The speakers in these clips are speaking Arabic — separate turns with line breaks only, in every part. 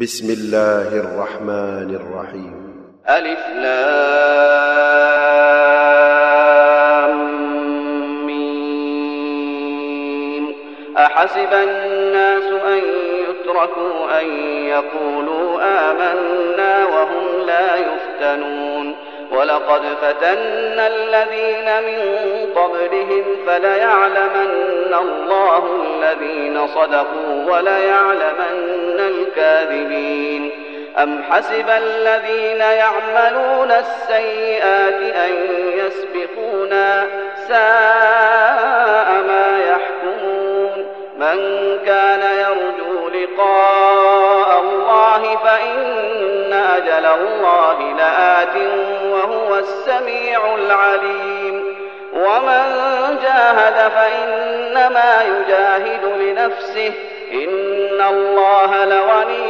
بسم الله الرحمن الرحيم
ألف لام ميم أحسب الناس أن يتركوا أن يقولوا آمنا وهم لا يفتنون ولقد فتنا الذين من قبلهم فليعلمن الله الذين صدقوا وليعلمن الكاذبين أم حسب الذين يعملون السيئات أن يسبقونا ساء ما يحكمون من كان يرجو لقاء الله فإن أجل الله لآت وهو السميع العليم ومن جاهد فإنما يجاهد لنفسه إن الله لغني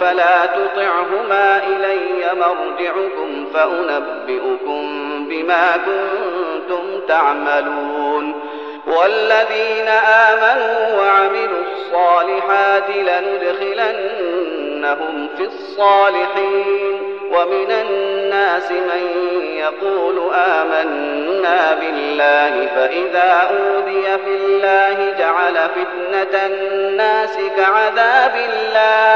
فلا تطعهما إلي مرجعكم فأنبئكم بما كنتم تعملون والذين آمنوا وعملوا الصالحات لندخلنهم في الصالحين ومن الناس من يقول آمنا بالله فإذا أوذي في الله جعل فتنة الناس كعذاب الله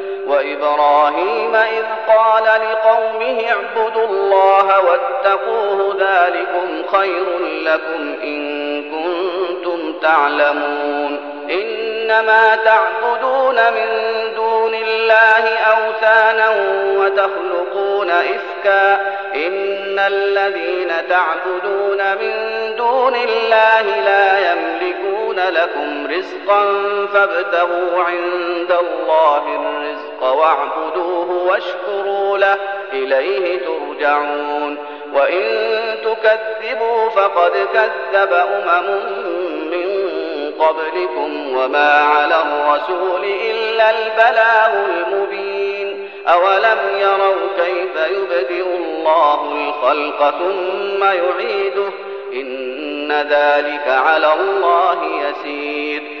وإبراهيم إذ قال لقومه اعبدوا الله واتقوه ذلكم خير لكم إن كنتم تعلمون إنما تعبدون من دون الله أوثانا وتخلقون إفكا إن الذين تعبدون من دون الله لا يملكون لكم رزقا فابتغوا عند الله الرزق الحق واعبدوه واشكروا له إليه ترجعون وإن تكذبوا فقد كذب أمم من قبلكم وما على الرسول إلا البلاغ المبين أولم يروا كيف يبدئ الله الخلق ثم يعيده إن ذلك على الله يسير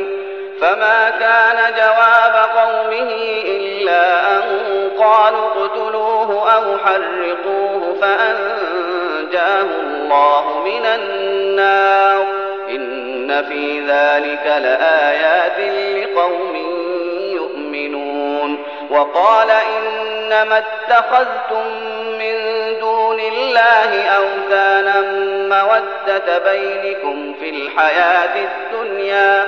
فما كان جواب قومه إلا أن قالوا اقتلوه أو حرقوه فأنجاه الله من النار إن في ذلك لآيات لقوم يؤمنون وقال إنما اتخذتم من دون الله أوثانا مودة بينكم في الحياة الدنيا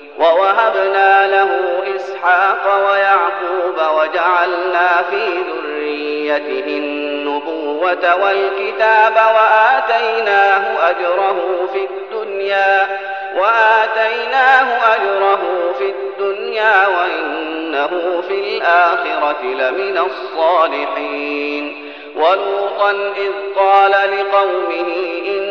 ووهبنا له إسحاق ويعقوب وجعلنا في ذريته النبوة والكتاب وآتيناه أجره في الدنيا وآتيناه أجره في الدنيا وإنه في الآخرة لمن الصالحين ولوطا إذ قال لقومه إن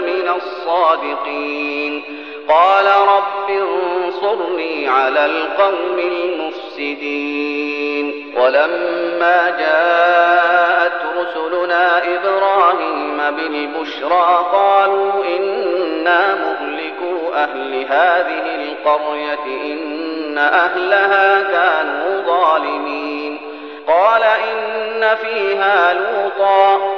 لمن الصادقين قال رب انصرني على القوم المفسدين ولما جاءت رسلنا إبراهيم بالبشرى قالوا إنا مهلكوا أهل هذه القرية إن أهلها كانوا ظالمين قال إن فيها لوطا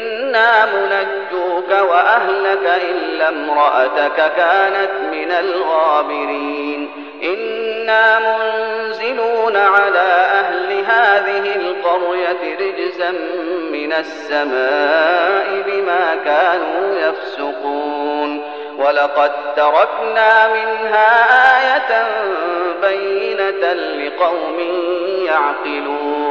إنا منجوك وأهلك إلا امرأتك كانت من الغابرين إنا منزلون على أهل هذه القرية رجزا من السماء بما كانوا يفسقون ولقد تركنا منها آية بينة لقوم يعقلون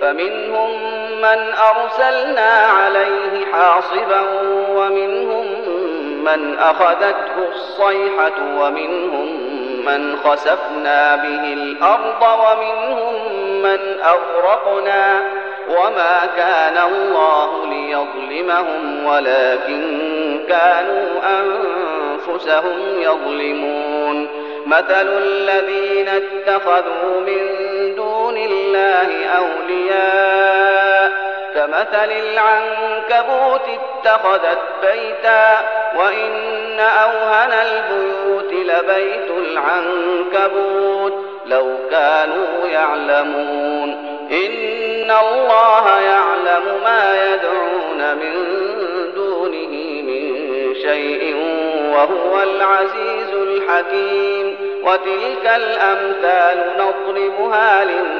فمنهم من أرسلنا عليه حاصبا ومنهم من أخذته الصيحة ومنهم من خسفنا به الأرض ومنهم من أغرقنا وما كان الله ليظلمهم ولكن كانوا أنفسهم يظلمون مثل الذين اتخذوا من أولياء كمثل العنكبوت اتخذت بيتا وإن أوهن البيوت لبيت العنكبوت لو كانوا يعلمون إن الله يعلم ما يدعون من دونه من شيء وهو العزيز الحكيم وتلك الأمثال نضربها للناس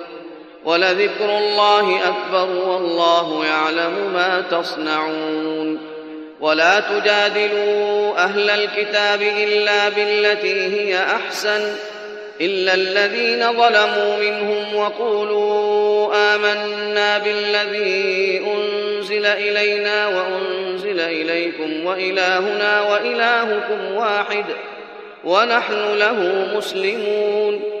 ولذكر الله اكبر والله يعلم ما تصنعون ولا تجادلوا اهل الكتاب الا بالتي هي احسن الا الذين ظلموا منهم وقولوا امنا بالذي انزل الينا وانزل اليكم والهنا والهكم واحد ونحن له مسلمون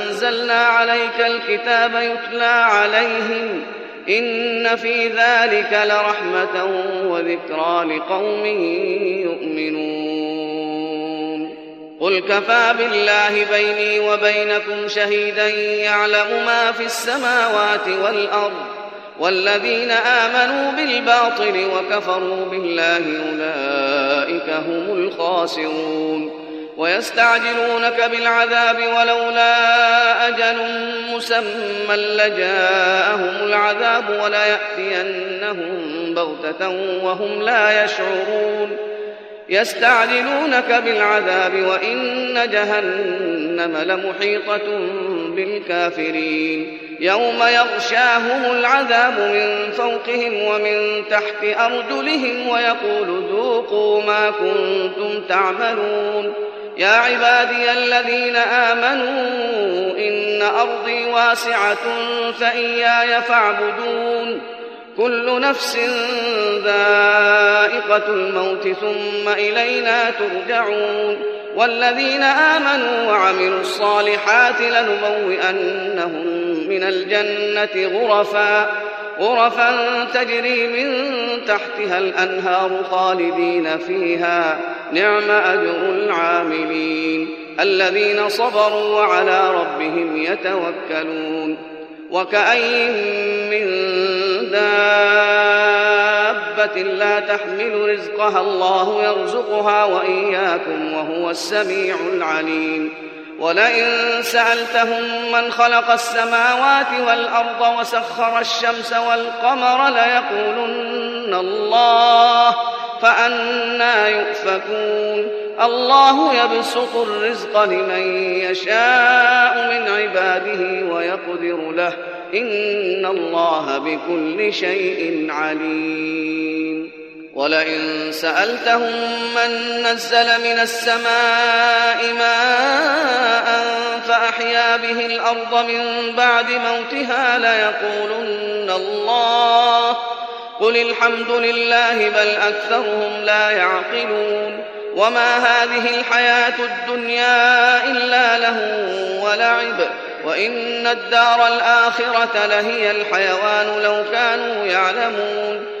أنزلنا عليك الكتاب يتلى عليهم إن في ذلك لرحمة وذكرى لقوم يؤمنون قل كفى بالله بيني وبينكم شهيدا يعلم ما في السماوات والأرض والذين آمنوا بالباطل وكفروا بالله أولئك هم الخاسرون ويستعجلونك بالعذاب ولولا أجل مسمى لجاءهم العذاب ولا يأتينهم بغتة وهم لا يشعرون يستعجلونك بالعذاب وإن جهنم لمحيطة بالكافرين يوم يغشاهم العذاب من فوقهم ومن تحت أرجلهم ويقول ذوقوا ما كنتم تعملون يا عبادي الذين آمنوا إن أرضي واسعة فإياي فاعبدون كل نفس ذائقة الموت ثم إلينا ترجعون والذين آمنوا وعملوا الصالحات لنبوئنهم من الجنة غرفاً غرفا تجري من تحتها الأنهار خالدين فيها نعم أجر العاملين الذين صبروا وعلى ربهم يتوكلون وكأين من دابة لا تحمل رزقها الله يرزقها وإياكم وهو السميع العليم ولئن سألتهم من خلق السماوات والأرض وسخر الشمس والقمر ليقولن الله فأنا يؤفكون الله يبسط الرزق لمن يشاء من عباده ويقدر له إن الله بكل شيء عليم ولئن سألتهم من نزل من السماء ماء فأحيا به الأرض من بعد موتها ليقولن الله قل الحمد لله بل أكثرهم لا يعقلون وما هذه الحياة الدنيا إلا له ولعب وإن الدار الآخرة لهي الحيوان لو كانوا يعلمون